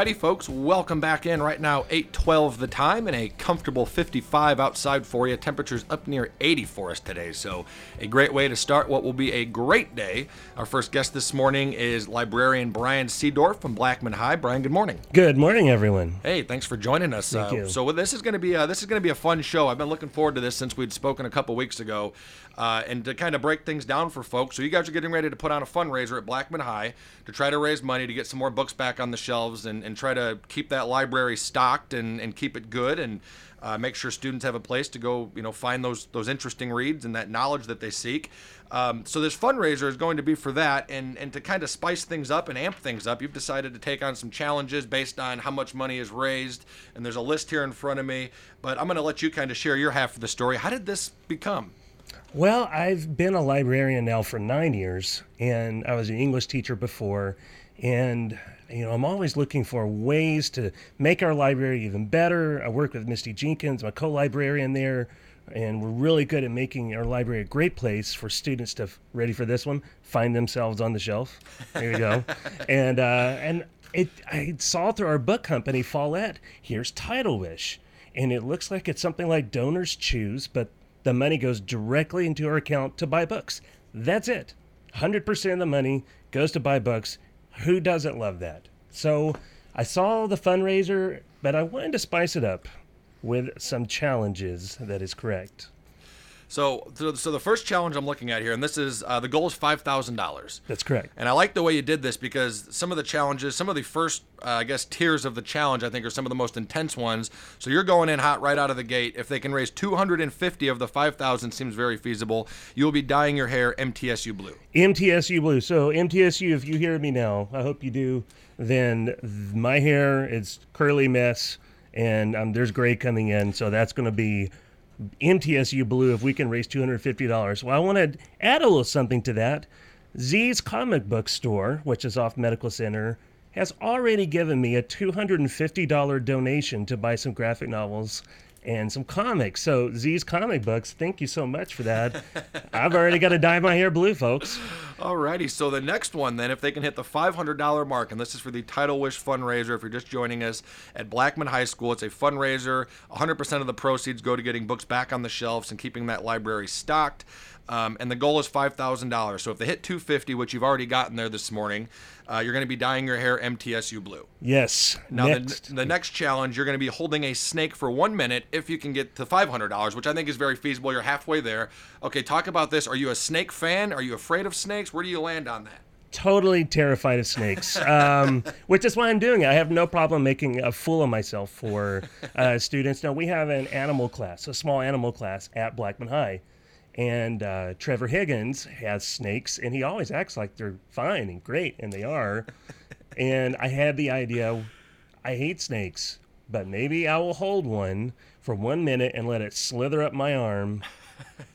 Alrighty, folks, welcome back in. Right now, 8:12 the time, and a comfortable 55 outside for you. Temperatures up near 80 for us today, so a great way to start what will be a great day. Our first guest this morning is librarian Brian Seedorf from Blackman High. Brian, good morning. Good morning, everyone. Hey, thanks for joining us. Thank uh, you. So this is going to be a, this is going to be a fun show. I've been looking forward to this since we'd spoken a couple weeks ago, uh, and to kind of break things down for folks. So you guys are getting ready to put on a fundraiser at Blackman High to try to raise money to get some more books back on the shelves and, and try to keep that library stocked and, and keep it good and uh, make sure students have a place to go, you know, find those those interesting reads and that knowledge that they seek. Um, so this fundraiser is going to be for that, and and to kind of spice things up and amp things up, you've decided to take on some challenges based on how much money is raised. And there's a list here in front of me, but I'm going to let you kind of share your half of the story. How did this become? Well, I've been a librarian now for nine years, and I was an English teacher before. And, you know, I'm always looking for ways to make our library even better. I work with Misty Jenkins, my co librarian there, and we're really good at making our library a great place for students to, ready for this one, find themselves on the shelf. There you go. and, uh, and, it, I saw through our book company, Follett, here's Title Wish. And it looks like it's something like Donors Choose, but the money goes directly into her account to buy books. That's it. 100% of the money goes to buy books. Who doesn't love that? So I saw the fundraiser, but I wanted to spice it up with some challenges. That is correct. So, so, the first challenge I'm looking at here, and this is uh, the goal is five thousand dollars. That's correct. And I like the way you did this because some of the challenges, some of the first, uh, I guess, tiers of the challenge, I think, are some of the most intense ones. So you're going in hot right out of the gate. If they can raise 250 of the 5,000, seems very feasible. You'll be dyeing your hair MTSU blue. MTSU Blue. So MTSU, if you hear me now, I hope you do. Then my hair is curly mess, and um, there's gray coming in, so that's going to be MTSU Blue. If we can raise two hundred fifty dollars, well, I want to add a little something to that. Z's comic book store, which is off Medical Center, has already given me a two hundred and fifty dollar donation to buy some graphic novels and some comics. So Z's comic books, thank you so much for that. I've already got to dye my hair blue, folks. Alrighty, so the next one then, if they can hit the $500 mark, and this is for the Title Wish fundraiser, if you're just joining us at Blackman High School, it's a fundraiser. 100% of the proceeds go to getting books back on the shelves and keeping that library stocked. Um, and the goal is $5,000. So if they hit 250, which you've already gotten there this morning, uh, you're going to be dyeing your hair MTSU blue. Yes. Now, next. The, the next challenge, you're going to be holding a snake for one minute if you can get to $500, which I think is very feasible. You're halfway there. Okay, talk about this. Are you a snake fan? Are you afraid of snakes? Where do you land on that? totally terrified of snakes, um, which is why I'm doing it. I have no problem making a fool of myself for uh, students. Now, we have an animal class, a small animal class at Blackman High. And uh, Trevor Higgins has snakes, and he always acts like they're fine and great, and they are. and I had the idea I hate snakes, but maybe I will hold one for one minute and let it slither up my arm.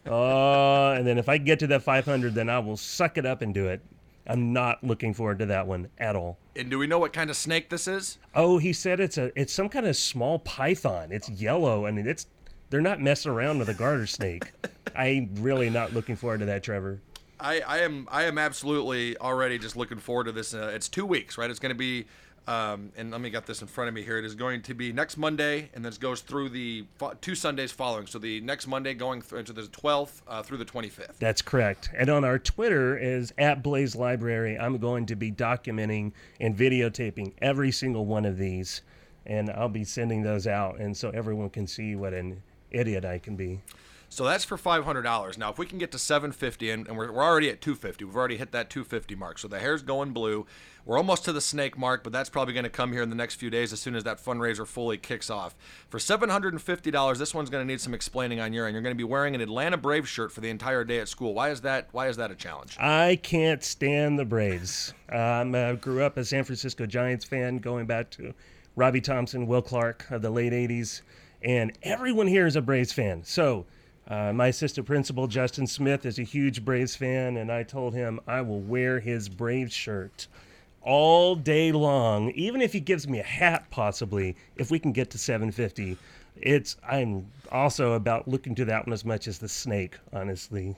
Oh, and then if I get to that 500, then I will suck it up and do it. I'm not looking forward to that one at all. And do we know what kind of snake this is? Oh, he said it's a it's some kind of small python. It's yellow. I mean, it's they're not messing around with a garter snake. I'm really not looking forward to that, Trevor. I, I am I am absolutely already just looking forward to this. Uh, it's two weeks, right? It's going to be, um, and let me get this in front of me here. It is going to be next Monday, and this goes through the fo- two Sundays following. So the next Monday going through to the 12th uh, through the 25th. That's correct. And on our Twitter is at Blaze Library. I'm going to be documenting and videotaping every single one of these, and I'll be sending those out, and so everyone can see what an idiot I can be. So that's for five hundred dollars. Now, if we can get to seven fifty, and, and we're, we're already at two fifty, we've already hit that two fifty mark. So the hair's going blue. We're almost to the snake mark, but that's probably going to come here in the next few days as soon as that fundraiser fully kicks off. For seven hundred and fifty dollars, this one's going to need some explaining on your end. You're going to be wearing an Atlanta Braves shirt for the entire day at school. Why is that? Why is that a challenge? I can't stand the Braves. Um, I grew up a San Francisco Giants fan, going back to Robby Thompson, Will Clark of the late '80s, and everyone here is a Braves fan. So. Uh, my assistant principal, Justin Smith, is a huge Braves fan, and I told him I will wear his Braves shirt all day long, even if he gives me a hat, possibly, if we can get to 750. It's I'm also about looking to that one as much as the snake, honestly.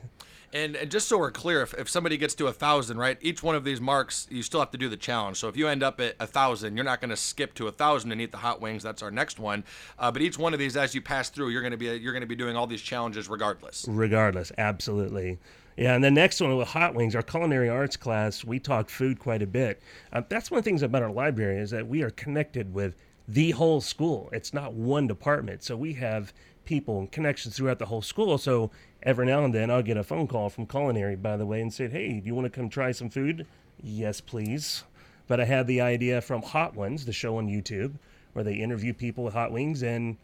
And, and just so we're clear, if, if somebody gets to a thousand, right, each one of these marks, you still have to do the challenge. So if you end up at a thousand, you're not going to skip to a thousand and eat the hot wings. That's our next one. Uh, but each one of these, as you pass through, you're going to be you're going to be doing all these challenges regardless. regardless absolutely yeah and the next one with hot wings our culinary arts class we talk food quite a bit um, that's one of the things about our library is that we are connected with the whole school it's not one department so we have people and connections throughout the whole school so every now and then i'll get a phone call from culinary by the way and say hey do you want to come try some food yes please but i had the idea from hot ones the show on youtube where they interview people with hot wings and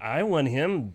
I want him,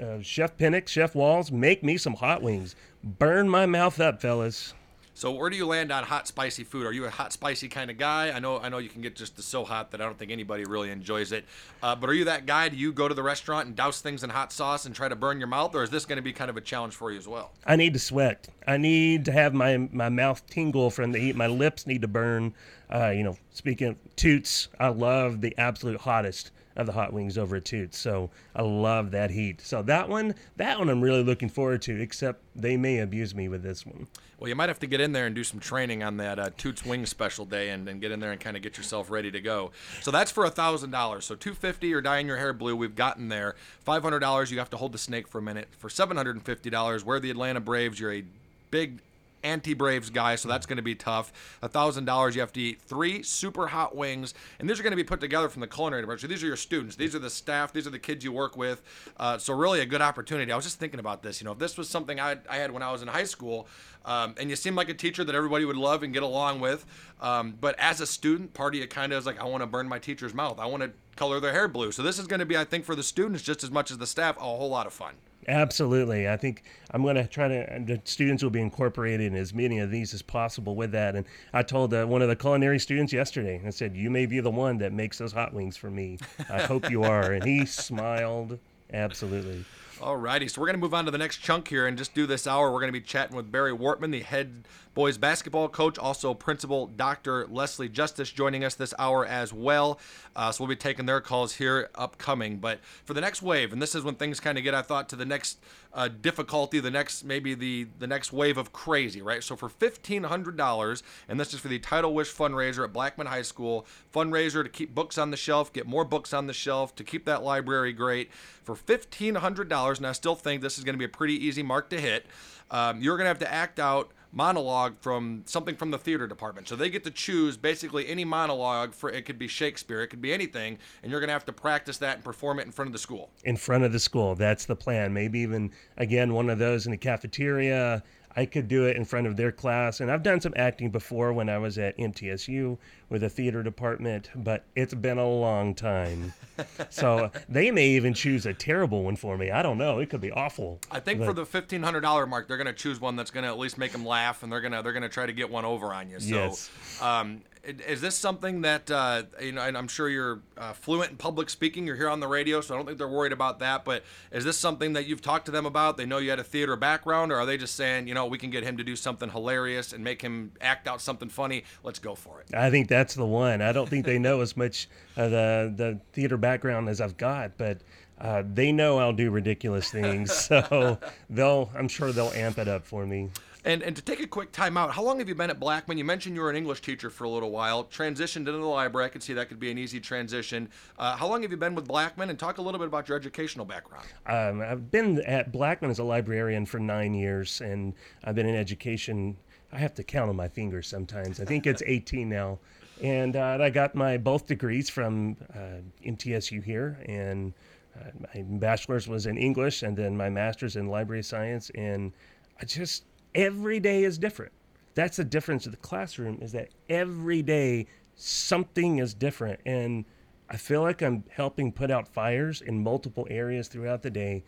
uh, Chef Pinnock, Chef Walls, make me some hot wings. Burn my mouth up, fellas. So where do you land on hot spicy food? Are you a hot spicy kind of guy? I know I know you can get just so hot that I don't think anybody really enjoys it. Uh, but are you that guy? Do you go to the restaurant and douse things in hot sauce and try to burn your mouth, or is this going to be kind of a challenge for you as well? I need to sweat. I need to have my, my mouth tingle from the heat. My lips need to burn. Uh, you know, speaking of toots, I love the absolute hottest of the hot wings over at Toots. So I love that heat. So that one, that one I'm really looking forward to, except they may abuse me with this one. Well, you might have to get in there and do some training on that uh, Toots Wing special day, and, and get in there and kind of get yourself ready to go. So that's for a thousand dollars. So two fifty or dyeing your hair blue, we've gotten there. Five hundred dollars, you have to hold the snake for a minute. For seven hundred and fifty dollars, wear the Atlanta Braves. You're a big anti-Braves guy, so that's going to be tough. A thousand dollars, you have to eat three super hot wings, and these are going to be put together from the culinary department. So these are your students, these are the staff, these are the kids you work with. Uh, so really a good opportunity. I was just thinking about this. You know, if this was something I, I had when I was in high school, um, and you seem like a teacher that everybody would love and get along with, um, but as a student, part of you kind of is like, I want to burn my teacher's mouth. I want to color their hair blue. So this is going to be, I think, for the students just as much as the staff, a whole lot of fun. Absolutely. I think I'm going to try to, the students will be incorporated in as many of these as possible with that. And I told uh, one of the culinary students yesterday, I said, You may be the one that makes those hot wings for me. I hope you are. And he smiled. Absolutely. Alrighty, so we're going to move on to the next chunk here and just do this hour. We're going to be chatting with Barry Wortman, the head boys basketball coach, also principal Dr. Leslie Justice joining us this hour as well. Uh, so we'll be taking their calls here upcoming. But for the next wave, and this is when things kind of get, I thought, to the next uh, difficulty, the next maybe the the next wave of crazy, right? So for fifteen hundred dollars, and this is for the Title Wish fundraiser at Blackman High School, fundraiser to keep books on the shelf, get more books on the shelf, to keep that library great. For fifteen hundred dollars, and I still think this is going to be a pretty easy mark to hit. Um, you're going to have to act out monologue from something from the theater department. So they get to choose basically any monologue for it could be Shakespeare, it could be anything, and you're going to have to practice that and perform it in front of the school. in front of the school. That's the plan. Maybe even again one of those in the cafeteria. I could do it in front of their class, and I've done some acting before when I was at MTSU with the theater department, but it's been a long time. so they may even choose a terrible one for me. I don't know. It could be awful. I think for the fifteen hundred dollar mark, they're going to choose one that's going to at least make them laugh, and they're going to they're going to try to get one over on you. So, Yes. um, is this something that uh, you know? And I'm sure you're uh, fluent in public speaking. You're here on the radio, so I don't think they're worried about that. But is this something that you've talked to them about? They know you had a theater background, or are they just saying, you know, we can get him to do something hilarious and make him act out something funny? Let's go for it. I think that's the one. I don't think they know as much of the the theater background as I've got, but uh, they know I'll do ridiculous things, so they'll. I'm sure they'll amp it up for me. And and to take a quick time out, how long have you been at Blackman? You mentioned you were an English teacher for a little while, transitioned into the library. I could see that could be an easy transition. Uh, how long have you been with Blackman? And talk a little bit about your educational background. Um, I've been at Blackman as a librarian for nine years, and I've been in education. I have to count on my fingers sometimes. I think it's 18 now. And uh, I got my both degrees from uh, MTSU here, and Uh, my bachelor's was in English, and then my master's in library science. And I just every day is different. That's the difference of the classroom is that every day something is different, and I feel like I'm helping put out fires in multiple areas throughout the day.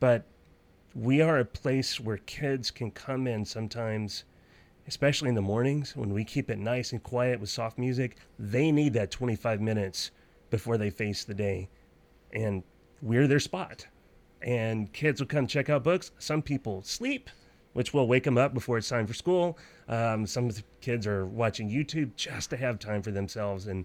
But we are a place where kids can come in sometimes especially in the mornings when we keep it nice and quiet with soft music, they need that 25 minutes before they face the day. And we're their spot. And kids will come check out books. Some people sleep, which will wake them up before it's time for school. Um, some kids are watching YouTube just to have time for themselves. And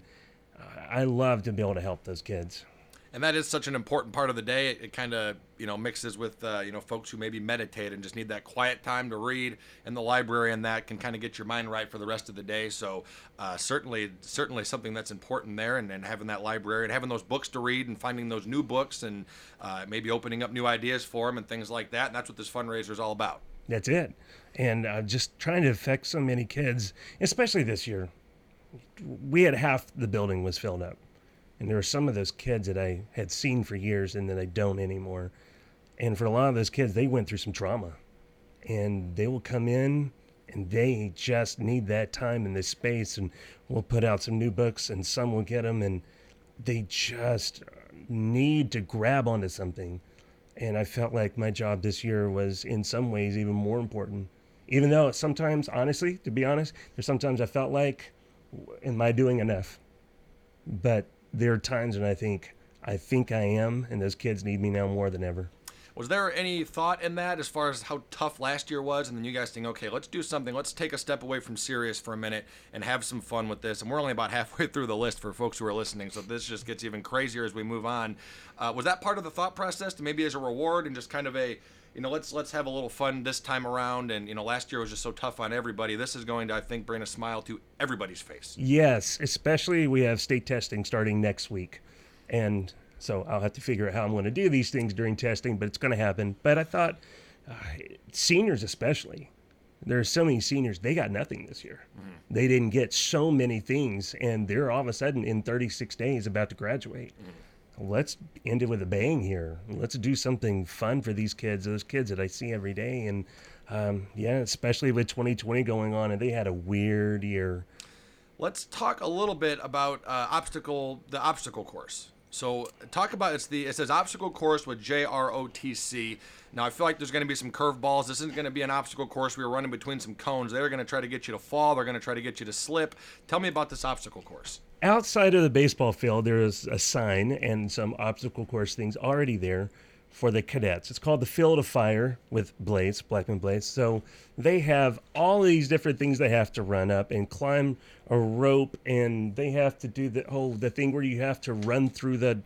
I love to be able to help those kids. and that is such an important part of the day. It, it kind of you know mixes with uh, you know folks who maybe meditate and just need that quiet time to read in the library, and that can kind of get your mind right for the rest of the day. So uh, certainly, certainly something that's important there, and, and having that library and having those books to read and finding those new books and uh, maybe opening up new ideas for them and things like that. And that's what this fundraiser is all about. That's it. And uh, just trying to affect so many kids, especially this year. We had half the building was filled up. And there were some of those kids that I had seen for years and that I don't anymore. And for a lot of those kids, they went through some trauma. And they will come in and they just need that time and this space. And we'll put out some new books and some will get them. And they just need to grab onto something. And I felt like my job this year was in some ways even more important. Even though sometimes, honestly, to be honest, there's sometimes I felt like, am I doing enough? But there are times when I think, I think I am, and those kids need me now more than ever. Was there any thought in that as far as how tough last year was, and then you guys think, okay, let's do something. Let's take a step away from serious for a minute and have some fun with this. And we're only about halfway through the list for folks who are listening, so this just gets even crazier as we move on. Uh, was that part of the thought process to maybe as a reward and just kind of a, you know, let's let's have a little fun this time around? And you know, last year was just so tough on everybody. This is going to, I think, bring a smile to everybody's face. Yes, especially we have state testing starting next week. And so I'll have to figure out how I'm going to do these things during testing, but it's going to happen. But I thought, uh, seniors especially, there are so many seniors, they got nothing this year. They didn't get so many things, and they're all of a sudden in 36 days about to graduate. Let's end it with a bang here. Let's do something fun for these kids, those kids that I see every day. And um, yeah, especially with 2020 going on, and they had a weird year. Let's talk a little bit about uh, obstacle, the obstacle course. So talk about it's the it says obstacle course with JROTC. Now I feel like there's going to be some curveballs. This isn't going to be an obstacle course. We were running between some cones. They're going to try to get you to fall. They're going to try to get you to slip. Tell me about this obstacle course. outside of the baseball field, there is a sign and some obstacle course things already there for the cadets. It's called the Field of Fire with blades, Blackman blades. So they have all these different things they have to run up and climb a rope, and they have to do the whole the thing where you have to run through the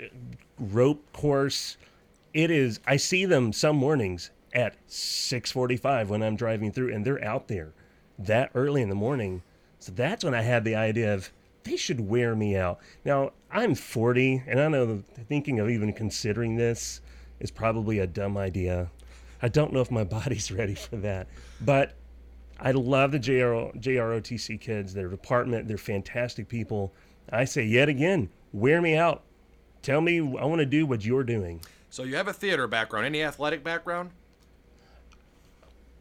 uh, rope course. It is. I see them some mornings at 6:45 when I'm driving through, and they're out there that early in the morning. So that's when I had the idea of they should wear me out. Now, I'm 40, and I know thinking of even considering this is probably a dumb idea. I don't know if my body's ready for that. But I love the JRO, JROTC kids, their department, they're fantastic people. I say, yet again, wear me out. Tell me, I want to do what you're doing. So you have a theater background. Any athletic background?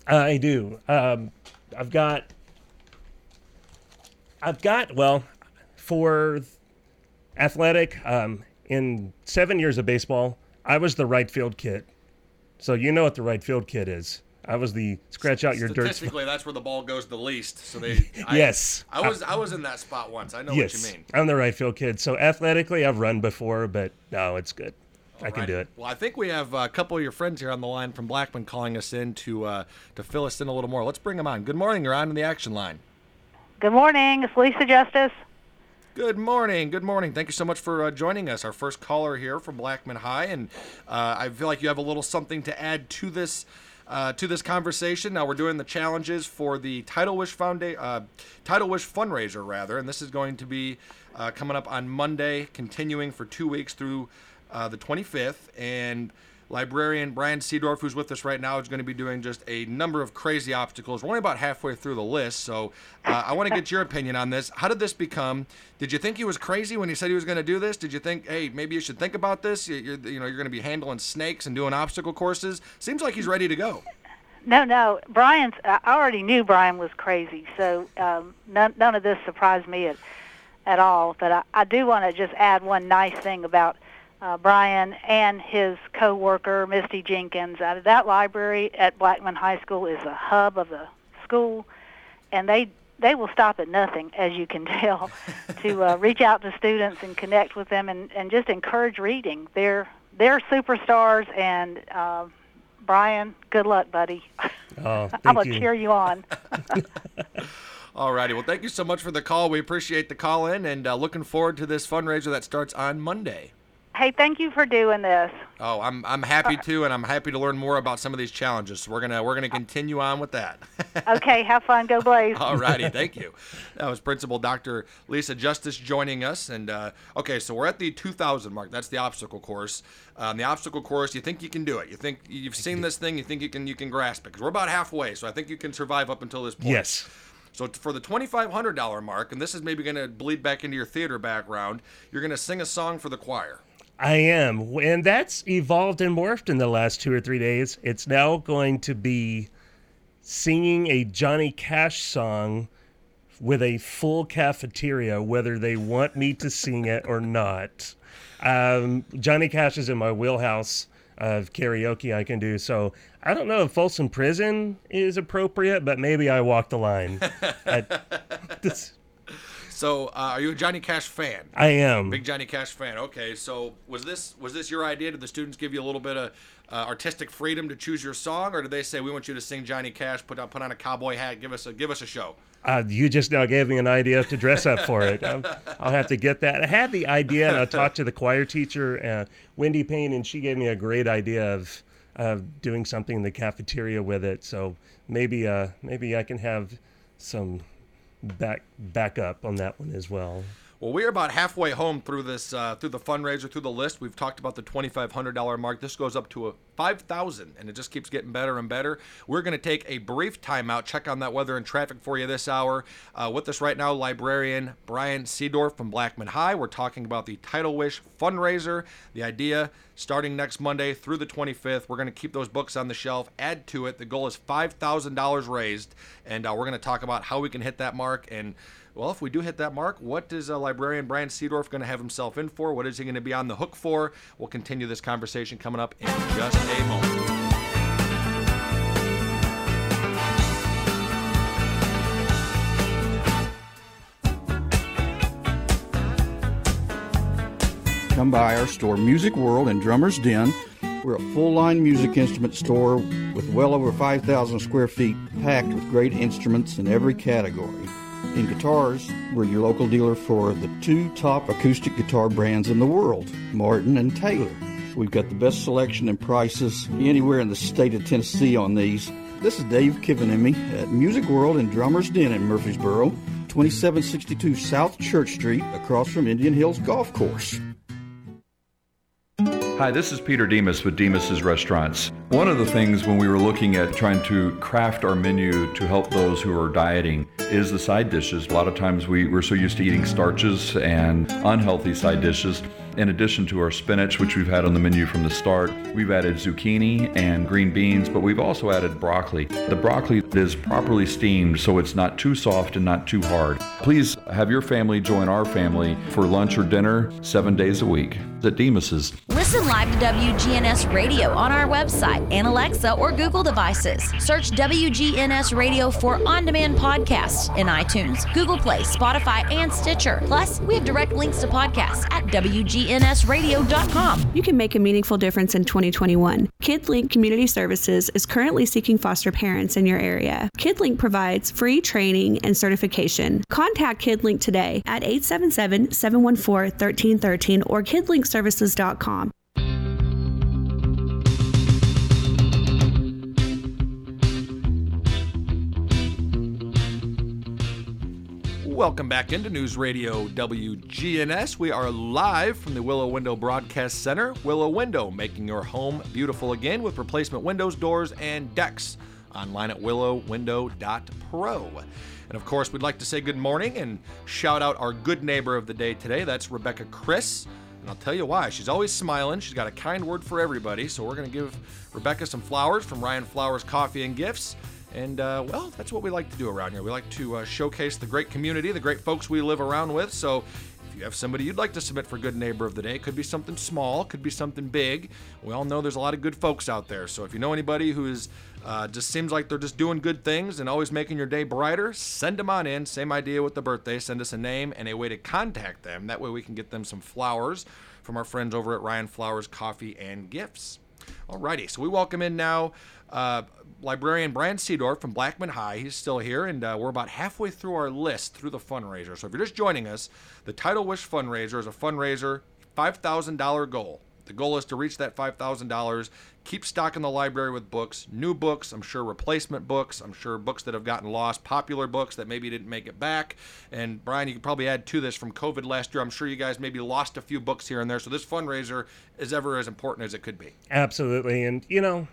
I do. Um, I've got. I've got well, for athletic. Um, in seven years of baseball, I was the right field kid. So you know what the right field kid is. I was the scratch out your dirt. spot. Statistically, that's where the ball goes the least. So they. I, Yes. I was I was in that spot once. I know Yes, what you mean. I'm the right field kid. So athletically, I've run before, but no, it's good. I can Right. do it. Well, I think we have a couple of your friends here on the line from Blackman calling us in to uh, to fill us in a little more. Let's bring them on. Good morning. You're on in the action line. Good morning. It's Lisa Justice. Good morning. Good morning. Thank you so much for uh, joining us. Our first caller here from Blackman High, and uh, I feel like you have a little something to add to this uh, to this conversation. Now we're doing the challenges for the Title Wish Foundation, uh, Title Wish fundraiser rather, and this is going to be uh, coming up on Monday, continuing for two weeks through uh, the 25th. And librarian Brian Seedorf, who's with us right now, is going to be doing just a number of crazy obstacles. We're only about halfway through the list, so uh, I want to get your opinion on this. How did this become? Did you think he was crazy when he said he was going to do this? Did you think, hey, maybe you should think about this? You- You're, you know, you're going to be handling snakes and doing obstacle courses. Seems like he's ready to go. No, no. Brian's. I already knew Brian was crazy, so um, none, none of this surprised me at, at all. But I, I do want to just add one nice thing about uh, Brian and his coworker Misty Jenkins. Uh, that library at Blackman High School is a hub of the school, and they they will stop at nothing, as you can tell, to uh, reach out to students and connect with them and, and just encourage reading. They're they're superstars, and uh, Brian, good luck, buddy. Oh, I'm gonna you. cheer you on. All righty. Well, thank you so much for the call. We appreciate the call in and uh, looking forward to this fundraiser that starts on Monday. Hey, thank you for doing this. Oh, I'm I'm happy to, and I'm happy to learn more about some of these challenges. So we're gonna we're gonna continue on with that. Okay, have fun. Go Blaze. All righty, thank you. That was Principal Dr. Lisa Justice joining us, and uh, okay, so we're at the 2,000 mark. That's the obstacle course. Um, the obstacle course, you think you can do it? You think you've seen this thing? You think you can you can grasp it? Because we're about halfway, so I think you can survive up until this point. Yes. So for the $2,500 mark, and this is maybe going to bleed back into your theater background, you're going to sing a song for the choir. I am. And that's evolved and morphed in the last two or three days. It's now going to be singing a Johnny Cash song with a full cafeteria, whether they want me to sing it or not. Um, Johnny Cash is in my wheelhouse of karaoke I can do. So I don't know if Folsom Prison is appropriate, but maybe I walk the line. I, this, So uh, are you a Johnny Cash fan? I am. Big Johnny Cash fan. Okay, so was this was this your idea? Did the students give you a little bit of uh, artistic freedom to choose your song, or did they say we want you to sing Johnny Cash, put on put on a cowboy hat, give us a give us a show? Uh, you just now gave me an idea to dress up for it. I'll, I'll have to get that. I had the idea, and I talked to the choir teacher, uh, Wendy Payne, and she gave me a great idea of of doing something in the cafeteria with it. So maybe uh, maybe I can have some back back up on that one as well. Well, we're about halfway home through this uh, through the fundraiser through the list. We've talked about the twenty five hundred dollar mark. This goes up to a five thousand, and it just keeps getting better and better. We're going to take a brief timeout, check on that weather and traffic for you this hour. Uh, with us right now, librarian Brian Seedorf from Blackman High. We're talking about the Title Wish fundraiser. The idea starting next Monday through the 25th. We're going to keep those books on the shelf, add to it. The goal is $5,000 raised, and uh, we're going to talk about how we can hit that mark. And, well, if we do hit that mark, what is uh, librarian Brian Seedorf going to have himself in for? What is he going to be on the hook for? We'll continue this conversation coming up in just a moment. Come by our store, Music World and Drummer's Den. We're a full line music instrument store with well over 5,000 square feet packed with great instruments in every category. In guitars, we're your local dealer for the two top acoustic guitar brands in the world, Martin and Taylor. We've got the best selection and prices anywhere in the state of Tennessee on these. This is Dave Kivenemy at Music World and Drummer's Den in Murfreesboro, 2762 South Church Street, across from Indian Hills Golf Course. Hi, this is Peter Demos with Demos's Restaurants. One of the things when we were looking at trying to craft our menu to help those who are dieting is the side dishes. A lot of times we, we're so used to eating starches and unhealthy side dishes. In addition to our spinach, which we've had on the menu from the start, we've added zucchini and green beans, but we've also added broccoli. The broccoli is properly steamed so it's not too soft and not too hard. Please have your family join our family for lunch or dinner seven days a week at Demos's. Listen live to WGNS Radio on our website and Alexa or Google devices. Search WGNS Radio for on demand podcasts in iTunes, Google Play, Spotify, and Stitcher. Plus, we have direct links to podcasts at WGNSradio.com. You can make a meaningful difference in 2021. KidLink Community Services is currently seeking foster parents in your area. KidLink provides free training and certification. Contact KidLink today at 877 714 1313 or kidlinkservices.com. Welcome back into News Radio WGNS. We are live from the Willow Window Broadcast Center. Willow Window, making your home beautiful again with replacement windows, doors, and decks. Online at willowwindow.pro. And of course, we'd like to say good morning and shout out our good neighbor of the day today. That's Rebecca Chris. And I'll tell you why. She's always smiling. She's got a kind word for everybody. So we're going to give Rebecca some flowers from Ryan Flowers Coffee and Gifts. And, uh, well, that's what we like to do around here. We like to uh, showcase the great community, the great folks we live around with. So you have somebody you'd like to submit for Good Neighbor of the Day, could be something small, could be something big. We all know there's a lot of good folks out there. So if you know anybody who is uh, just seems like they're just doing good things and always making your day brighter, send them on in. Same idea with the birthday. Send us a name and a way to contact them. That way we can get them some flowers from our friends over at Ryan Flowers Coffee and Gifts. Alrighty, so we welcome in now uh, librarian Brian Seedorf from Blackman High. He's still here, and uh, we're about halfway through our list through the fundraiser. So if you're just joining us, the Title Wish fundraiser is a fundraiser $5,000 goal. The goal is to reach that $5,000, keep stocking the library with books, new books, I'm sure replacement books, I'm sure books that have gotten lost, popular books that maybe didn't make it back. And Brian, you could probably add to this from COVID last year. I'm sure you guys maybe lost a few books here and there. So this fundraiser is ever as important as it could be. Absolutely. And, you know,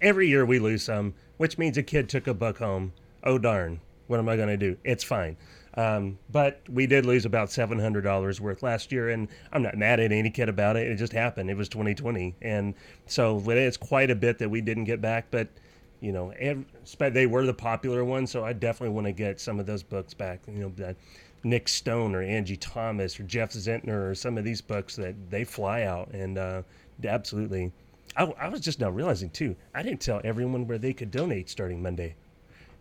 every year we lose some, which means a kid took a book home. Oh, darn. What am I going to do? It's fine. Um, but we did lose about $700 worth last year, and I'm not mad at any kid about it. It just happened. It was 2020. And so it's quite a bit that we didn't get back, but. You know, they were the popular ones, so I definitely want to get some of those books back. You know, that Nic Stone or Angie Thomas or Jeff Zentner or some of these books that they fly out, and uh, absolutely. I, I was just now realizing too. I didn't tell everyone where they could donate starting Monday.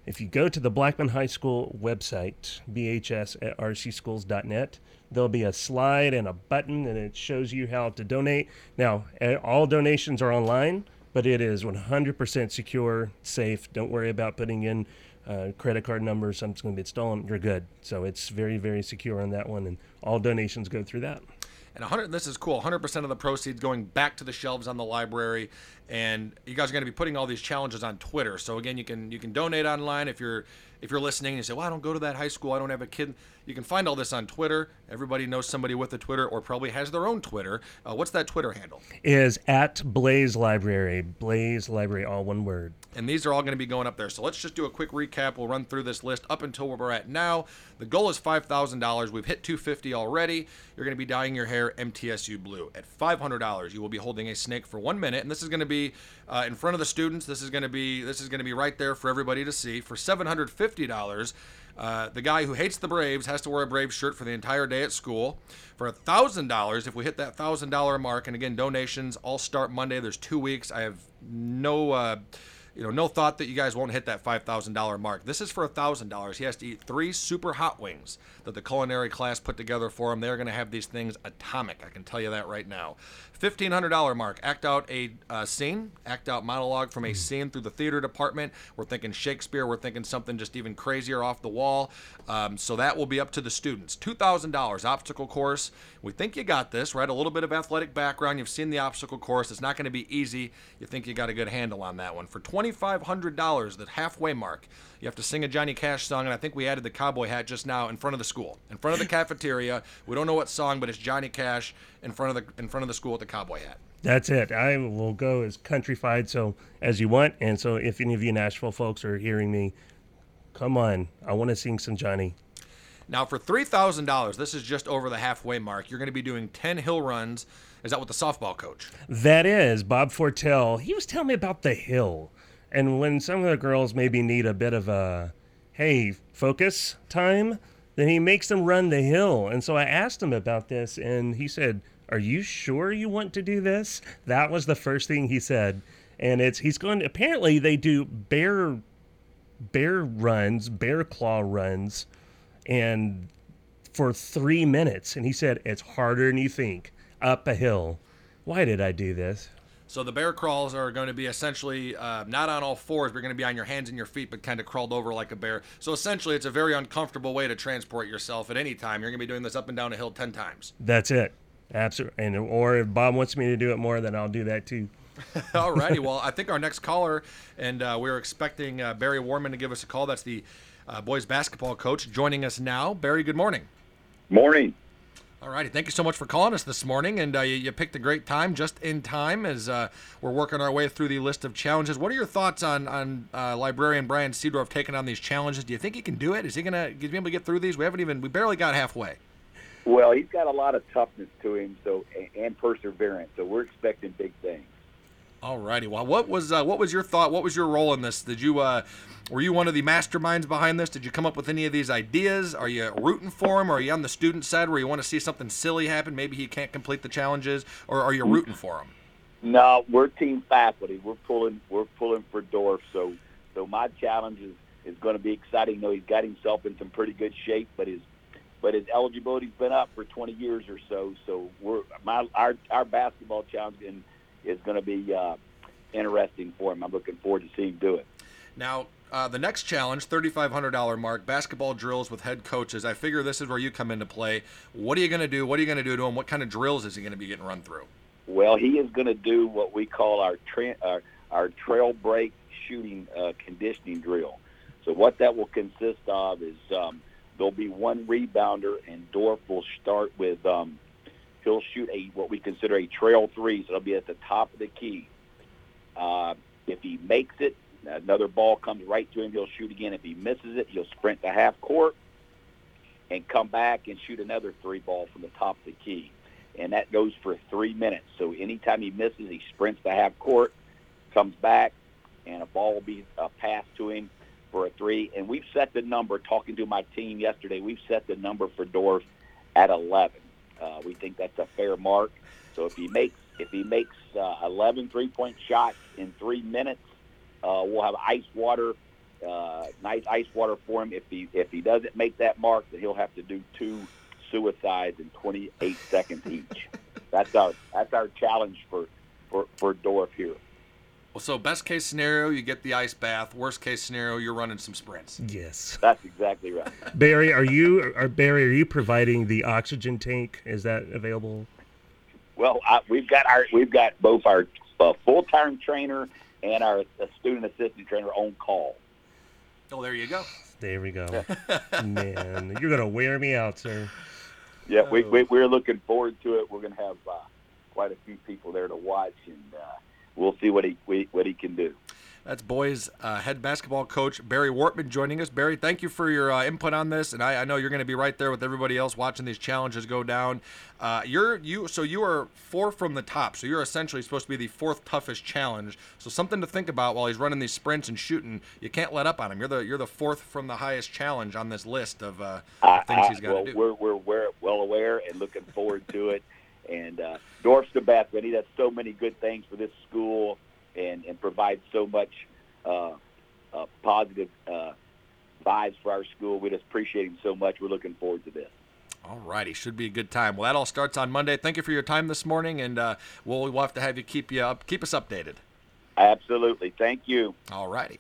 If you go to the Blackman High School website, bhs at rcschools.net, there'll be a slide and a button, and it shows you how to donate. Now, all donations are online, but it is 100% secure, safe. Don't worry about putting in uh, credit card numbers. Something's going to be stolen. You're good. So it's very, very secure on that one, and all donations go through that. And 100 this is cool. 100% of the proceeds going back to the shelves on the library and you guys are going to be putting all these challenges on Twitter. So again, you can you can donate online if you're if you're listening and you say, "Well, I don't go to that high school. I don't have a kid." You can find all this on Twitter. Everybody knows somebody with a Twitter or probably has their own Twitter. Uh, what's that Twitter handle? Is at Blaze Library. Blaze Library, all one word. And these are all going to be going up there. So let's just do a quick recap. We'll run through this list up until where we're at now. The goal is $5,000. We've hit 250 already. You're going to be dyeing your hair MTSU blue. At $500, you will be holding a snake for one minute, and this is going to be uh, in front of the students. This is going to be this is going to be right there for everybody to see. For $750, uh, the guy who hates the Braves has to wear a Braves shirt for the entire day at school. For $1,000, if we hit that $1,000 mark, and again, donations all start Monday. There's two weeks. I have no. Uh, you know, no thought that you guys won't hit that $5,000 mark. This is for $1,000. He has to eat three super hot wings that the culinary class put together for him. They're going to have these things atomic. I can tell you that right now. $1,500 mark. Act out a uh, scene, act out monologue from a scene through the theater department. We're thinking Shakespeare. We're thinking something just even crazier off the wall. Um, so that will be up to the students. $2,000 obstacle course. We think you got this, right? A little bit of athletic background. You've seen the obstacle course. It's not going to be easy. You think you got a good handle on that one. For $2,500, the halfway mark, you have to sing a Johnny Cash song, and I think we added the cowboy hat just now in front of the school, in front of the cafeteria. We don't know what song, but it's Johnny Cash in front of the in front of the school with the cowboy hat. That's it. I will go as countrified so as you want. And so if any of you Nashville folks are hearing me, come on. I want to sing some Johnny. Now for three thousand dollars, this is just over the halfway mark. You're going to be doing ten hill runs. Is that with the softball coach? That is Bob Fortell. He was telling me about the hill. And when some of the girls maybe need a bit of a, hey, focus time, then he makes them run the hill. And so I asked him about this, and he said, Are you sure you want to do this? That was the first thing he said. And it's he's going apparently they do bear bear runs, bear claw runs, and for three minutes. And he said, It's harder than you think up a hill. Why did I do this? So the bear crawls are going to be essentially uh, not on all fours, but you're going to be on your hands and your feet, but kind of crawled over like a bear. So essentially, it's a very uncomfortable way to transport yourself at any time. You're going to be doing this up and down a hill ten times. That's it. Absolutely. And or if Bob wants me to do it more, then I'll do that too. Alrighty. well, I think our next caller, and uh, we are expecting uh, Barry Wortman to give us a call. That's the uh, boys basketball coach, joining us now. Barry, good morning. Morning. All righty, thank you so much for calling us this morning, and uh, you, you picked a great time, just in time, as uh, we're working our way through the list of challenges. What are your thoughts on on uh, librarian Brian Seedorf taking on these challenges? Do you think he can do it? Is he gonna be able to get through these? We haven't even we barely got halfway. Well, he's got a lot of toughness to him, so and perseverance. So we're expecting big things. All righty. Well, what was uh, what was your thought? What was your role in this? Did you uh, were you one of the masterminds behind this? Did you come up with any of these ideas? Are you rooting for him? Or are you on the student side where you want to see something silly happen? Maybe he can't complete the challenges, or are you rooting for him? No, we're team faculty. We're pulling. We're pulling for Dorf. So, so my challenge is, is going to be exciting. Though he's got himself in some pretty good shape, but his but his eligibility's been up for 20 years or so. So we're my our our basketball challenge in, is going to be uh, interesting for him. I'm looking forward to seeing him do it. Now, uh, the next challenge, $3,500 mark, basketball drills with head coaches. I figure this is where you come into play. What are you going to do? What are you going to do to him? What kind of drills is he going to be getting run through? Well, he is going to do what we call our tra- our, our trail break shooting uh, conditioning drill. So what that will consist of is um, there'll be one rebounder, and Dorf will start with um, he'll shoot a what we consider a trail three. So it'll be at the top of the key. Uh, if he makes it, another ball comes right to him. He'll shoot again. If he misses it, he'll sprint to half court and come back and shoot another three ball from the top of the key. And that goes for three minutes. So anytime he misses, he sprints to half court, comes back, and a ball will be uh, passed to him for a three. And we've set the number, talking to my team yesterday, we've set the number for Dorf at 11. Uh, we think that's a fair mark. So if he makes if he makes uh, 11 three-point shots in three minutes, uh, we'll have ice water, uh, nice ice water for him. If he if he doesn't make that mark, then he'll have to do two suicides in 28 seconds each. That's our that's our challenge for for for Dorf here. Well, so best case scenario, you get the ice bath. Worst case scenario, you're running some sprints. Yes. That's exactly right. Barry, are you are Barry? Are you providing the oxygen tank? Is that available? Well, I, we've got our we've got both our uh, full-time trainer and our uh, student assistant trainer on call. Oh, there you go. There we go. Man, you're gonna wear me out, sir. Yeah, we, we we're looking forward to it. We're going to have uh, quite a few people there to watch, and uh, we'll see what he what he can do. That's boys uh, head basketball coach Barry Wortman joining us. Barry, thank you for your uh, input on this, and I, I know you're going to be right there with everybody else watching these challenges go down. Uh, you're you so you are four from the top, so you're essentially supposed to be the fourth toughest challenge. So something to think about while he's running these sprints and shooting. You can't let up on him. You're the you're the fourth from the highest challenge on this list of uh, things he's got well, to do. We're we're we're well aware and looking forward to it. And uh, Dorf's the best, but he does so many good things for this school and and provides so much uh, uh, positive uh, vibes for our school. We just appreciate him so much. We're looking forward to this. All righty, should be a good time. Well, that all starts on Monday. Thank you for your time this morning, and uh, we'll we'll have to have you keep you up, keep us updated. Absolutely. Thank you. All righty.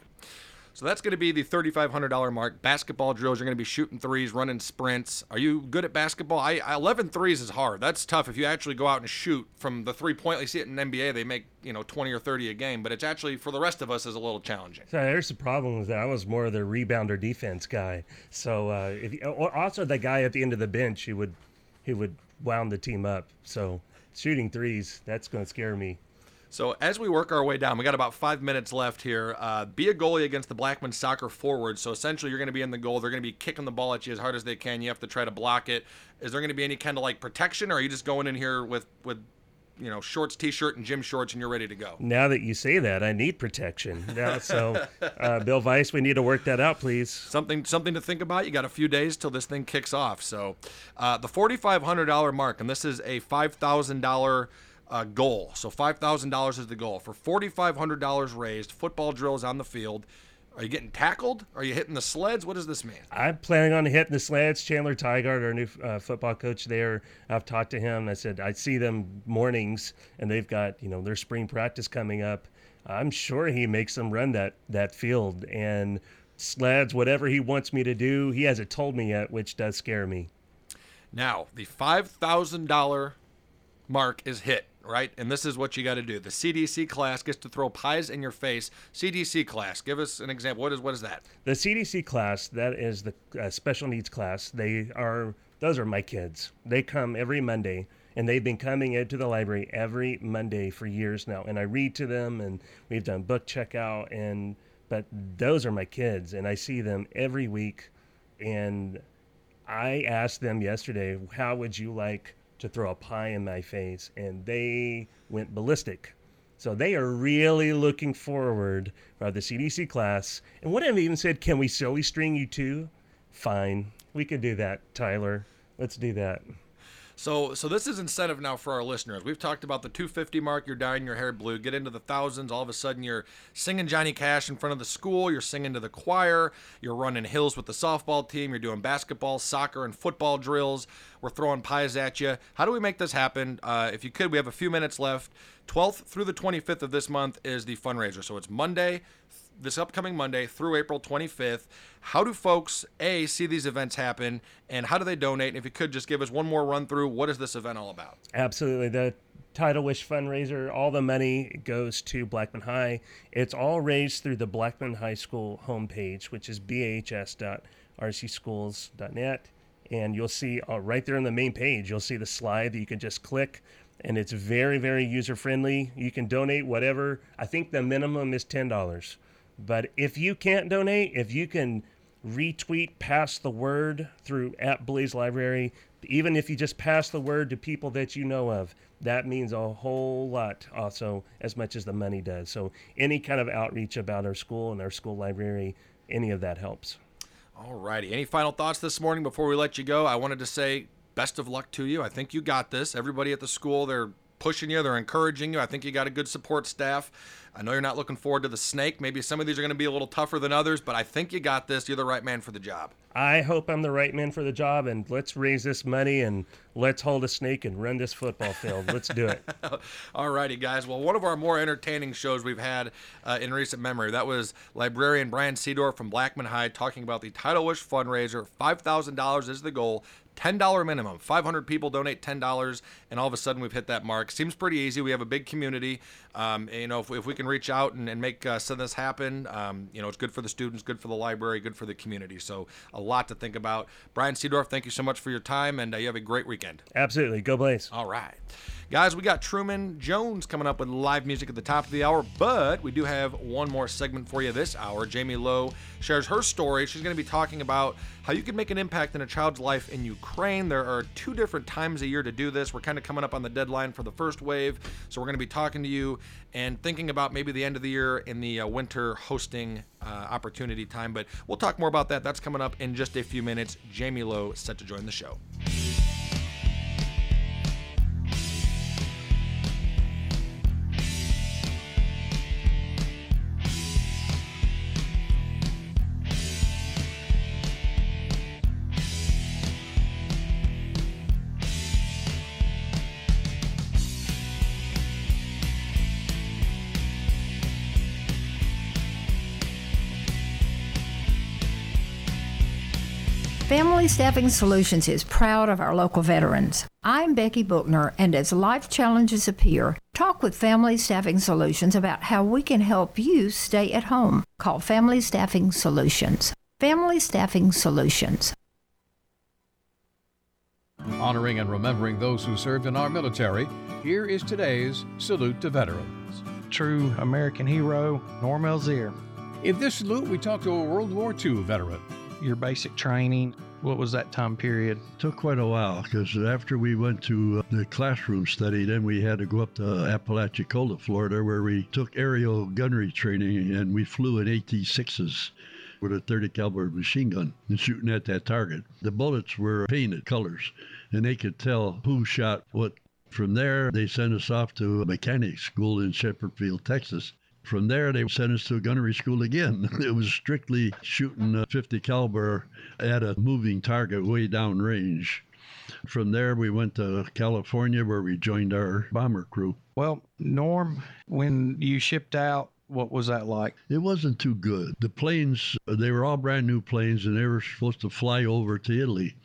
So that's going to be the $3,500 mark. Basketball drills, you're going to be shooting threes, running sprints. Are you good at basketball? I, I 11 threes is hard. That's tough if you actually go out and shoot from the three point. You see it in NBA, they make, you know, 20 or 30 a game, but it's actually for the rest of us is a little challenging. So there's the problem with that. I was more of the rebounder defense guy. So uh, if you, also the guy at the end of the bench, he would he would wound the team up. So shooting threes, that's going to scare me. So as we work our way down, we got about five minutes left here. Uh, be a goalie against the Blackman soccer forward. So essentially, you're going to be in the goal. They're going to be kicking the ball at you as hard as they can. You have to try to block it. Is there going to be any kind of like protection, or are you just going in here with with you know shorts, t-shirt, and gym shorts, and you're ready to go? Now that you say that, I need protection. Now, so uh, Bill Weiss, we need to work that out, please. Something something to think about. You got a few days till this thing kicks off. So uh, the forty-five hundred dollar mark, and this is a five thousand dollar. Uh, goal. So five thousand dollars is the goal for forty-five hundred dollars raised. Football drills on the field. Are you getting tackled? Are you hitting the sleds? What does this mean? I'm planning on hitting the sleds. Chandler Tygart, our new uh, football coach there, I've talked to him. I said I see them mornings, and they've got you know their spring practice coming up. I'm sure he makes them run that that field and sleds, whatever he wants me to do. He hasn't told me yet, which does scare me. Now, the $5,000 mark is hit. Right? And this is what you got to do. The CDC class gets to throw pies in your face. CDC class, give us an example. What is what is that? The CDC class, that is the uh, special needs class. They are those are my kids. They come every Monday, and they've been coming into the library every Monday for years now. And I read to them, and we've done book checkout, and but those are my kids, and I see them every week. And I asked them yesterday, "How would you like to throw a pie in my face?" And they went ballistic. So they are really looking forward for the CDC class. And one of them even said, "Can we silly string you too?" Fine, we could do that, Tyler. Let's do that. So, so this is incentive now for our listeners. We've talked about the 250 mark. You're dyeing your hair blue. Get into the thousands. All of a sudden, you're singing Johnny Cash in front of the school. You're singing to the choir. You're running hills with the softball team. You're doing basketball, soccer, and football drills. We're throwing pies at you. How do we make this happen? Uh, if you could, we have a few minutes left. 12th through the 25th of this month is the fundraiser. So it's Monday, this upcoming Monday through April 25th. How do folks a see these events happen, and how do they donate? And if you could just give us one more run through, what is this event all about? Absolutely. The Title Wish fundraiser, all the money goes to Blackman High. It's all raised through the Blackman High School homepage, which is bhs.rcschools.net. And you'll see uh, right there on the main page, you'll see the slide that you can just click. And it's very, very user friendly. You can donate whatever. I think the minimum is $10. But if you can't donate, if you can retweet, pass the word through at Blaze Library, even if you just pass the word to people that you know of, that means a whole lot also, as much as the money does. So any kind of outreach about our school and our school library, any of that helps. All righty. Any final thoughts this morning before we let you go? I wanted to say best of luck to you. I think you got this. Everybody at the school, they're pushing you, they're encouraging you. I think you got a good support staff. I know you're not looking forward to the snake. Maybe some of these are going to be a little tougher than others, but I think you got this. You're the right man for the job. I hope I'm the right man for the job, and let's raise this money and let's hold a snake and run this football field. Let's do it. All righty, guys. Well, one of our more entertaining shows we've had uh, in recent memory. That was librarian Brian Seedorf from Blackman High talking about the Title Wish fundraiser. $5,000 is the goal. $10 minimum. 500 people donate $10, and all of a sudden we've hit that mark. Seems pretty easy. We have a big community. Um, you know, if, if we can reach out and, and make uh, some of this happen, um, you know, it's good for the students, good for the library, good for the community. So a lot to think about. Brian Seedorf, thank you so much for your time, and uh, you have a great weekend. Absolutely. Go Blaze. All right. Guys, we got Truman Jones coming up with live music at the top of the hour, but we do have one more segment for you this hour. Jamie Lowe shares her story. She's going to be talking about how you can make an impact in a child's life in Ukraine. There are two different times a year to do this. We're kind of coming up on the deadline for the first wave, so we're going to be talking to you and thinking about maybe the end of the year in the uh, winter hosting uh, opportunity time. But we'll talk more about that. That's coming up in just a few minutes. Jamie Lowe set to join the show. Staffing Solutions is proud of our local veterans. I'm Becky Bookner, and as life challenges appear, talk with Family Staffing Solutions about how we can help you stay at home. Call Family Staffing Solutions. Family Staffing Solutions. Honoring and remembering those who served in our military, here is today's Salute to Veterans. True American hero, Norm Elzier. In this salute, we talk to a World War II veteran. Your basic training, what was that time period? Took quite a while because after we went to uh, the classroom study, then we had to go up to Apalachicola, Florida, where we took aerial gunnery training and we flew in AT-6s with a 30 caliber machine gun and shooting at that target. The bullets were painted colors and they could tell who shot what. From there, they sent us off to a mechanic school in Sheppard Field, Texas. From there, they sent us to a gunnery school again. It was strictly shooting a 50 caliber at a moving target way down range. From there, we went to California where we joined our bomber crew. Well, Norm, when you shipped out What was that like? It wasn't too good. The planes, they were all brand new planes and they were supposed to fly over to Italy.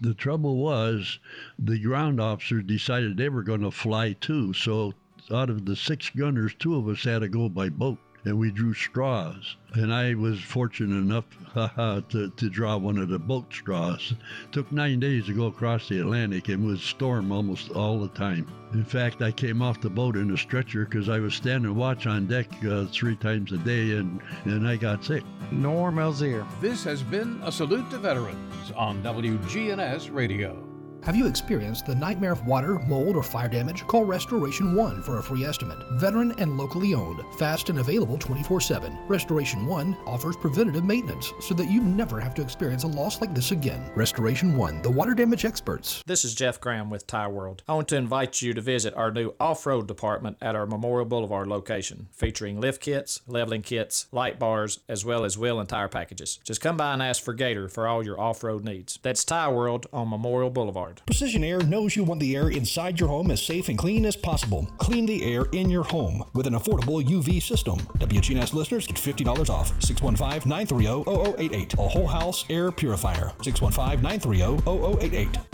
The trouble was the ground officers decided they were going to fly too. So out of the six gunners, two of us had to go by boat and we drew straws. And I was fortunate enough to, to draw one of the boat straws. It took nine days to go across the Atlantic and was storm almost all the time. In fact, I came off the boat in a stretcher because I was standing watch on deck uh, three times a day and, and I got sick. Norm Elzier. This has been a salute to veterans on WGNS Radio. Have you experienced the nightmare of water, mold, or fire damage? Call Restoration One for a free estimate. Veteran and locally owned, fast and available 24 7. Restoration One offers preventative maintenance so that you never have to experience a loss like this again. Restoration One, the water damage experts. This is Jeff Graham with Tire World. I want to invite you to visit our new off road department at our Memorial Boulevard location, featuring lift kits, leveling kits, light bars, as well as wheel and tire packages. Just come by and ask for Gator for all your off road needs. That's Tire World on Memorial Boulevard. Precision Air knows you want the air inside your home as safe and clean as possible. Clean the air in your home with an affordable UV system. WGNS listeners get $50 off. 615 930 0088. A whole house air purifier. 615 930 0088.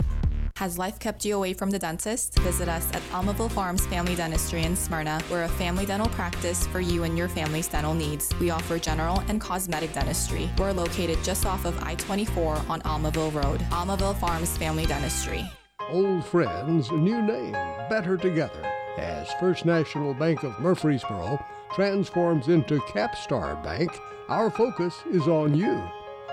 Has life kept you away from the dentist? Visit us at Almaville Farms Family Dentistry in Smyrna. We're a family dental practice for you and your family's dental needs. We offer general and cosmetic dentistry. We're located just off of I 24 on Almaville Road. Almaville Farms Family Dentistry. Old friends, new name, better together. As First National Bank of Murfreesboro transforms into Capstar Bank, our focus is on you.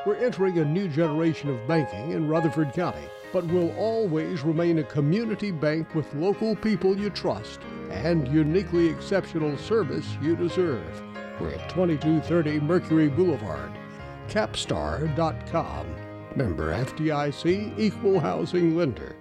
We're entering a new generation of banking in Rutherford County, but will always remain a community bank with local people you trust and uniquely exceptional service you deserve. We're at 2230 Mercury Boulevard. Capstar.com. Member FDIC Equal Housing Lender.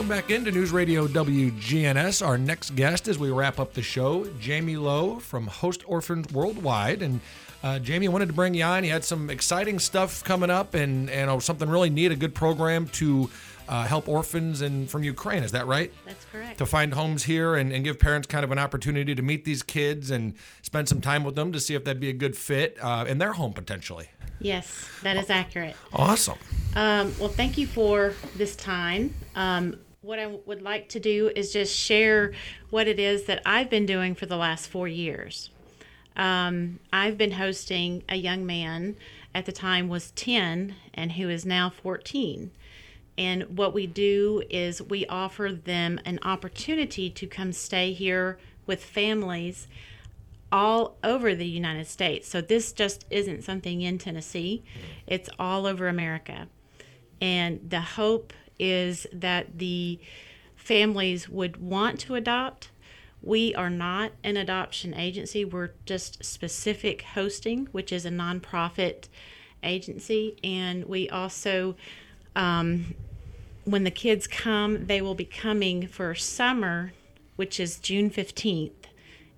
Welcome back into News Radio WGNS. Our next guest, as we wrap up the show, Jamie Lowe from Host Orphans Worldwide. And uh, Jamie, I wanted to bring you on. You had some exciting stuff coming up and, and oh, something really neat, a good program to uh, help orphans and from Ukraine. Is that right? That's correct. To find homes here and, and give parents kind of an opportunity to meet these kids and spend some time with them to see if that'd be a good fit uh, in their home potentially. Yes, that is accurate. Awesome. Um, well, thank you for this time. Um, what I would like to do is just share what it is that I've been doing for the last four years. Um, I've been hosting a young man at the time was 10 and who is now 14. And what we do is we offer them an opportunity to come stay here with families all over the United States. So this just isn't something in Tennessee, it's all over America. And the hope is that the families would want to adopt. We are not an adoption agency, we're just specific hosting, which is a nonprofit agency. And we also, um, when the kids come, they will be coming for summer, which is June 15th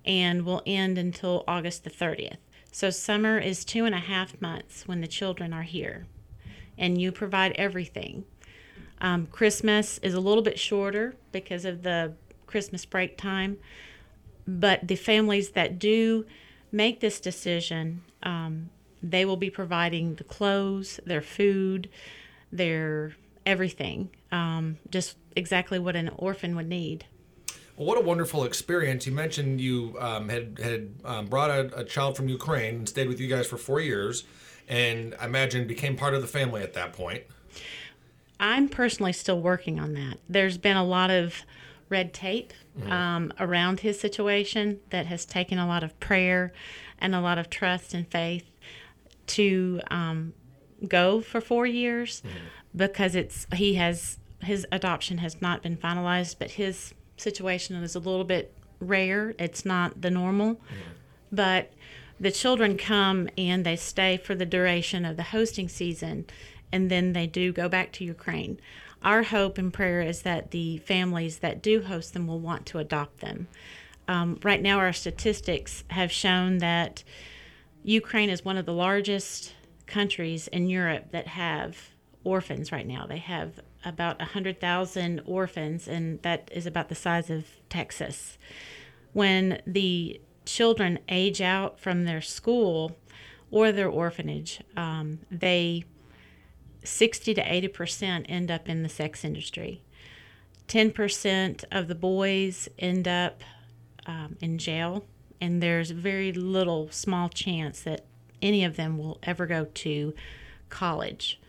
and will end until August the 30th. So summer is two and a half months when the children are here, and you provide everything. Um, Christmas is a little bit shorter because of the Christmas break time, but the families that do make this decision, um, they will be providing the clothes, their food, their everything, um, just exactly what an orphan would need. Well, what a wonderful experience! You mentioned you um, had had um, brought a, a child from Ukraine and stayed with you guys for four years, and I imagine became part of the family at that point. I'm personally still working on that. There's been a lot of red tape Mhm. um, around his situation that has taken a lot of prayer and a lot of trust and faith to um, go for four years because it's he has his adoption has not been finalized, but his situation is a little bit rare. It's not the normal, but the children come and they stay for the duration of the hosting season and then they do go back to Ukraine. Our hope and prayer is that the families that do host them will want to adopt them. Um, right now, our statistics have shown that Ukraine is one of the largest countries in Europe that have orphans right now. They have about 100,000 orphans, and that is about the size of Texas. When the children age out from their school or their orphanage, um, they 60 to 80 percent end up in the sex industry. 10 percent of the boys end up um, in jail, and there's very little small chance that any of them will ever go to college.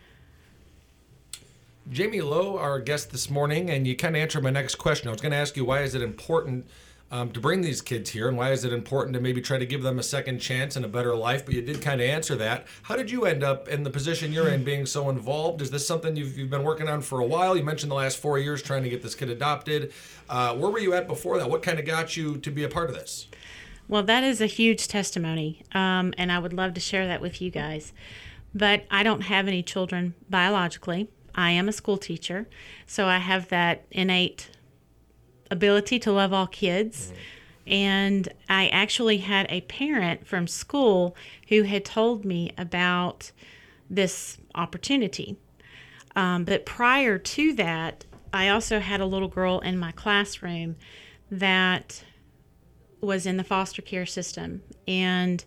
Jamie Lowe, our guest this morning, and you kind of answered my next question. I was going to ask you why is it important um, to bring these kids here, and why is it important to maybe try to give them a second chance and a better life? But you did kind of answer that. How did you end up in the position you're in, being so involved? Is this something you've, you've been working on for a while? You mentioned the last four years trying to get this kid adopted. Uh, where were you at before that? What kind of got you to be a part of this? Well, that is a huge testimony, um, and I would love to share that with you guys. But I don't have any children biologically. I am a school teacher, so I have that innate ability to love all kids. And I actually had a parent from school who had told me about this opportunity. Um, but prior to that, I also had a little girl in my classroom that was in the foster care system. And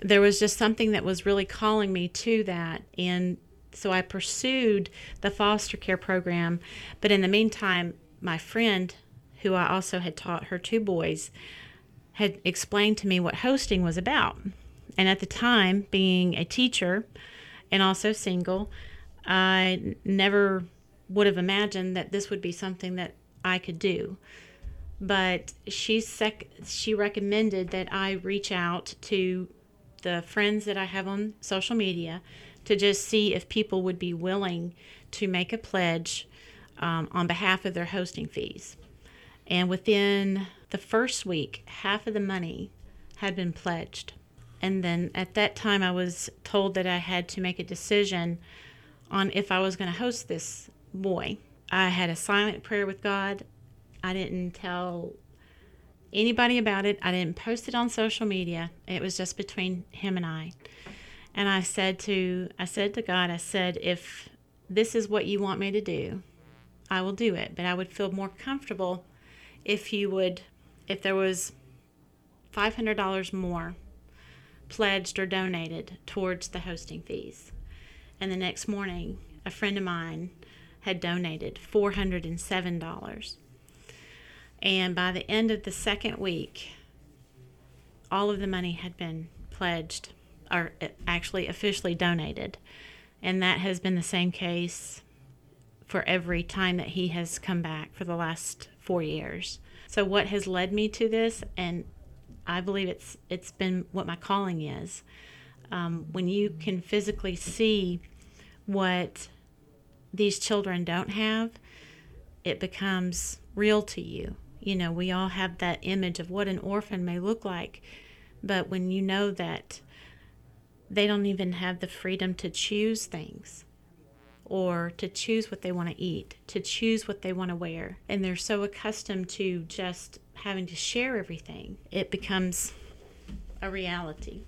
there was just something that was really calling me to that. And so I pursued the foster care program. But in the meantime, my friend, who I also had taught her two boys, had explained to me what hosting was about. And at the time, being a teacher and also single, I never would have imagined that this would be something that I could do. But she sec- she recommended that I reach out to the friends that I have on social media to just see if people would be willing to make a pledge um, on behalf of their hosting fees. And within the first week, half of the money had been pledged. And then at that time, I was told that I had to make a decision on if I was going to host this boy. I had a silent prayer with God. I didn't tell anybody about it. I didn't post it on social media. It was just between him and I. And I said to I said to God, I said, if this is what you want me to do, I will do it. But I would feel more comfortable if you would if there was five hundred dollars more pledged or donated towards the hosting fees. And the next morning, a friend of mine had donated four hundred and seven dollars. And by the end of the second week, all of the money had been pledged or uh, actually officially donated. And that has been the same case for every time that he has come back for the last four years. So what has led me to this, and I believe it's it's been what my calling is. Um, when you can physically see what these children don't have, it becomes real to you. You know, we all have that image of what an orphan may look like, but when you know that they don't even have the freedom to choose things or to choose what they want to eat, to choose what they want to wear, and they're so accustomed to just having to share everything, it becomes a reality.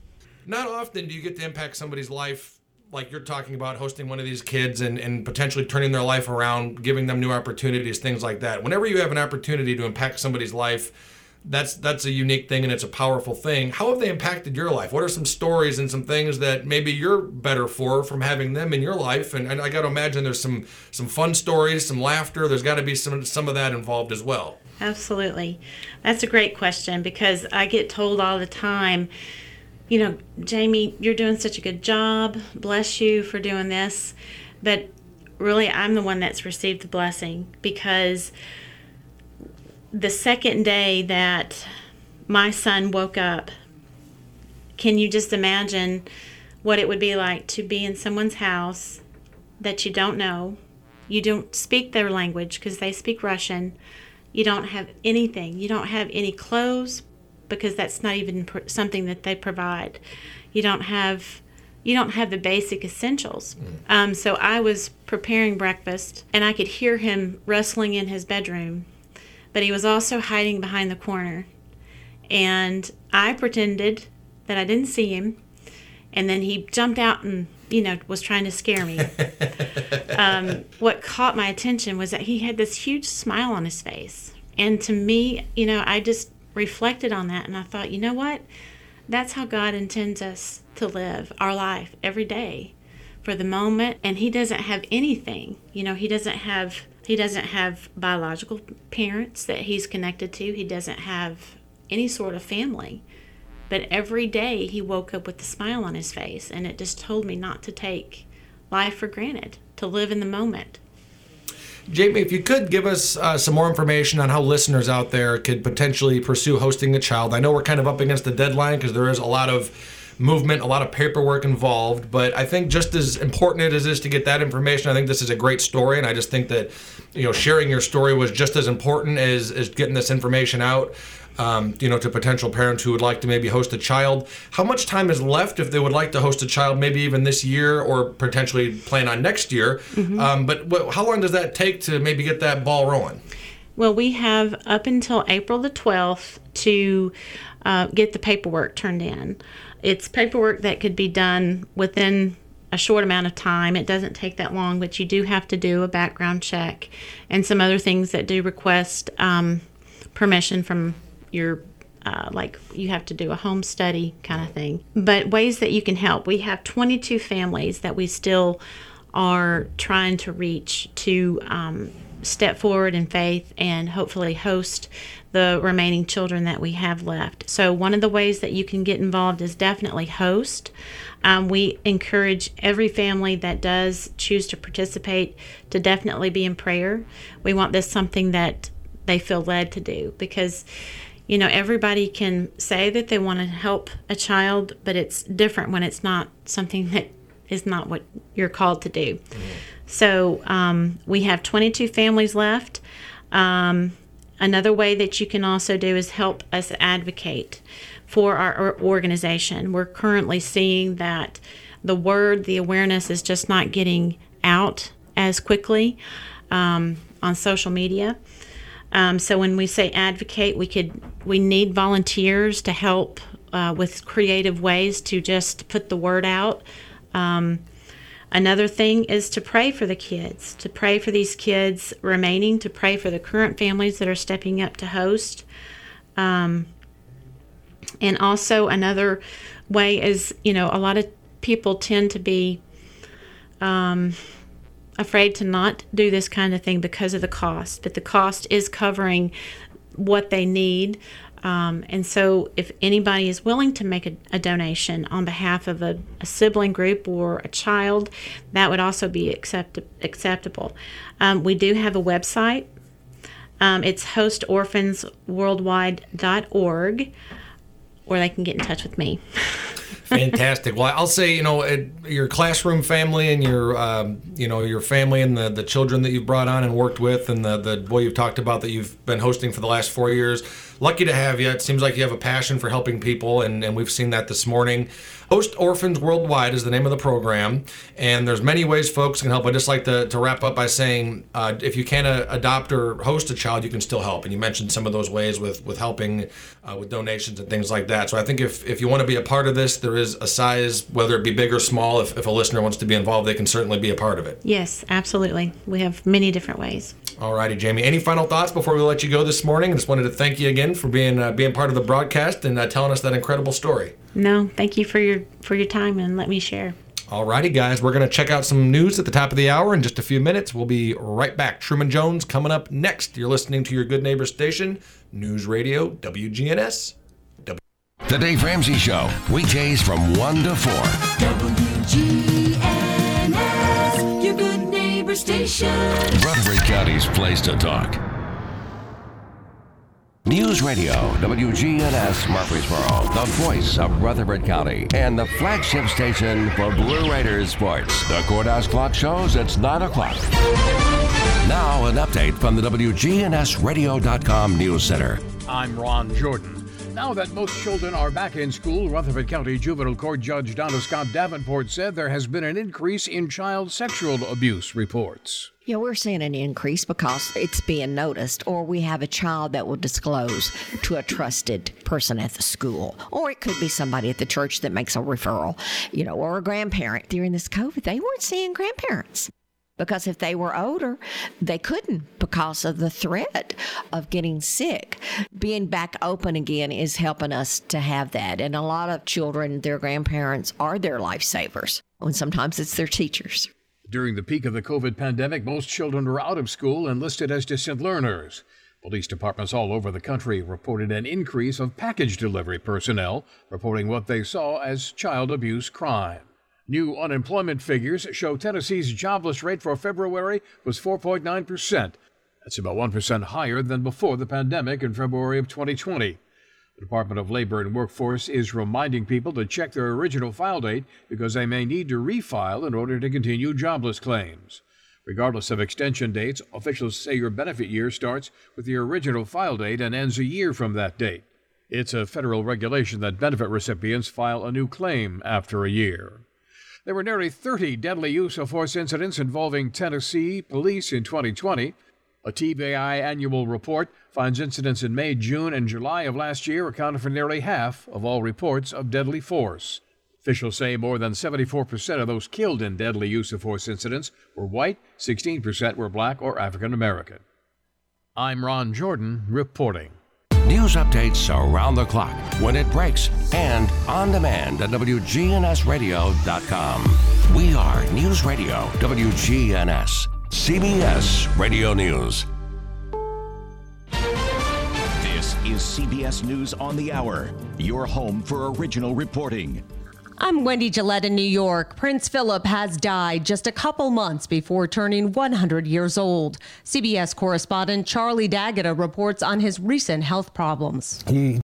Not often do you get to impact somebody's life like you're talking about hosting one of these kids and, and potentially turning their life around, giving them new opportunities, things like that. Whenever you have an opportunity to impact somebody's life, that's that's a unique thing and it's a powerful thing. How have they impacted your life? What are some stories and some things that maybe you're better for from having them in your life? And, and I got to imagine there's some some fun stories, some laughter. There's got to be some some of that involved as well. Absolutely. That's a great question because I get told all the time, you know, Jamie, you're doing such a good job. Bless you for doing this. But really, I'm the one that's received the blessing because the second day that my son woke up, can you just imagine what it would be like to be in someone's house that you don't know? You don't speak their language because they speak Russian. You don't have anything. You don't have any clothes because that's not even pr- something that they provide. You don't have you don't have the basic essentials. Um, so I was preparing breakfast and I could hear him rustling in his bedroom, but he was also hiding behind the corner. And I pretended that I didn't see him and then he jumped out and you know was trying to scare me. um, what caught my attention was that he had this huge smile on his face, and to me, you know, I just reflected on that, and I thought, you know what, that's how God intends us to live our life every day, for the moment, and He doesn't have anything. You know, He doesn't have he doesn't have biological parents that he's connected to. He doesn't have any sort of family. But every day he woke up with a smile on his face, and it just told me not to take life for granted, to live in the moment. Jamie, if you could give us uh, some more information on how listeners out there could potentially pursue hosting a child. I know we're kind of up against the deadline because there is a lot of movement, a lot of paperwork involved, but I think just as important as it is to get that information, I think this is a great story, and I just think that you know sharing your story was just as important as, as getting this information out. Um, you know, to potential parents who would like to maybe host a child. How much time is left if they would like to host a child, maybe even this year or potentially plan on next year? Mhm. Um, but what, how long does that take to maybe get that ball rolling? Well, we have up until April the 12th to uh, get the paperwork turned in. It's paperwork that could be done within a short amount of time. It doesn't take that long, but you do have to do a background check and some other things that do request um, permission from your uh, like you have to do a home study kind of thing. But ways that you can help. We have 22 families that we still are trying to reach to um, step forward in faith and hopefully host the remaining children that we have left. So, one of the ways that you can get involved is definitely host. Um, we encourage every family that does choose to participate to definitely be in prayer. We want this something that they feel led to do because you know everybody can say that they want to help a child but it's different when it's not something that is not what you're called to do so um, we have 22 families left. Um, another way that you can also do is help us advocate for our or- organization. We're currently seeing that the word the awareness is just not getting out as quickly um, on social media. Um, so when we say advocate, we could we need volunteers to help uh, with creative ways to just put the word out. Um, another thing is to pray for the kids, to pray for these kids remaining, to pray for the current families that are stepping up to host. Um, and also another way is you know a lot of people tend to be um, afraid to not do this kind of thing because of the cost, but the cost is covering what they need. Um, and so, if anybody is willing to make a, a donation on behalf of a, a sibling group or a child, that would also be accept- acceptable. Um, we do have a website. Um, it's hostorphansworldwide.org, or they can get in touch with me. Fantastic. Well, I'll say, you know, your classroom family and your, um, you know, your family and the, the children that you've brought on and worked with, and the the boy you've talked about that you've been hosting for the last four years. Lucky to have you. It seems like you have a passion for helping people, and, and we've seen that this morning. Host Orphans Worldwide is the name of the program, and there's many ways folks can help. I'd just like to, to wrap up by saying, uh, if you can't uh, adopt or host a child, you can still help. And you mentioned some of those ways with with helping uh, with donations and things like that. So I think if if you want to be a part of this, there is a size, whether it be big or small. If, if a listener wants to be involved, they can certainly be a part of it. Yes, absolutely. We have many different ways. Alrighty, Jamie. Any final thoughts before we let you go this morning? I just wanted to thank you again for being uh, being part of the broadcast and uh, telling us that incredible story. No, thank you for your for your time and let me share. Alrighty, guys, we're going to check out some news at the top of the hour in just a few minutes. We'll be right back. Truman Jones coming up next. You're listening to your Good Neighbor station, News Radio, WGNS. W- The Dave Ramsey Show, weekdays from 1 to 4. WGNS, your good neighbor station. Rutherford County's place to talk. News Radio, WGNS Murfreesboro, the voice of Rutherford County, and the flagship station for Blue Raiders sports. The courthouse clock shows it's 9 o'clock. Now, an update from the WGNSradio.com News Center. I'm Ron Jordan. Now that most children are back in school, Rutherford County Juvenile Court Judge Donna Scott Davenport said there has been an increase in child sexual abuse reports. Yeah, we're seeing an increase because it's being noticed, or we have a child that will disclose to a trusted person at the school, or it could be somebody at the church that makes a referral, you know, or a grandparent. During this COVID, they weren't seeing grandparents because if they were older, they couldn't because of the threat of getting sick. Being back open again is helping us to have that. And a lot of children, their grandparents are their lifesavers, and sometimes it's their teachers. During the peak of the COVID pandemic, most children were out of school and listed as distant learners. Police departments all over the country reported an increase of package delivery personnel reporting what they saw as child abuse crime. New unemployment figures show Tennessee's jobless rate for February was 4.9%. That's about 1% higher than before the pandemic in February of 2020. The Department of Labor and Workforce is reminding people to check their original file date because they may need to refile in order to continue jobless claims. Regardless of extension dates, officials say your benefit year starts with the original file date and ends a year from that date. It's a federal regulation that benefit recipients file a new claim after a year. There were nearly 30 deadly use of force incidents involving Tennessee police in 2020. A TBI annual report finds incidents in May, June, and July of last year accounted for nearly half of all reports of deadly force. Officials say more than 74% of those killed in deadly use of force incidents were white, 16% were black or African American. I'm Ron Jordan reporting. News updates around the clock, when it breaks, and on demand at WGNSradio.com. We are News Radio WGNS, CBS Radio News. This is CBS News on the Hour, your home for original reporting. I'm Wendy Gillette in New York. Prince Philip has died just a couple months before turning 100 years old. CBS correspondent Charlie D'Agata reports on his recent health problems. He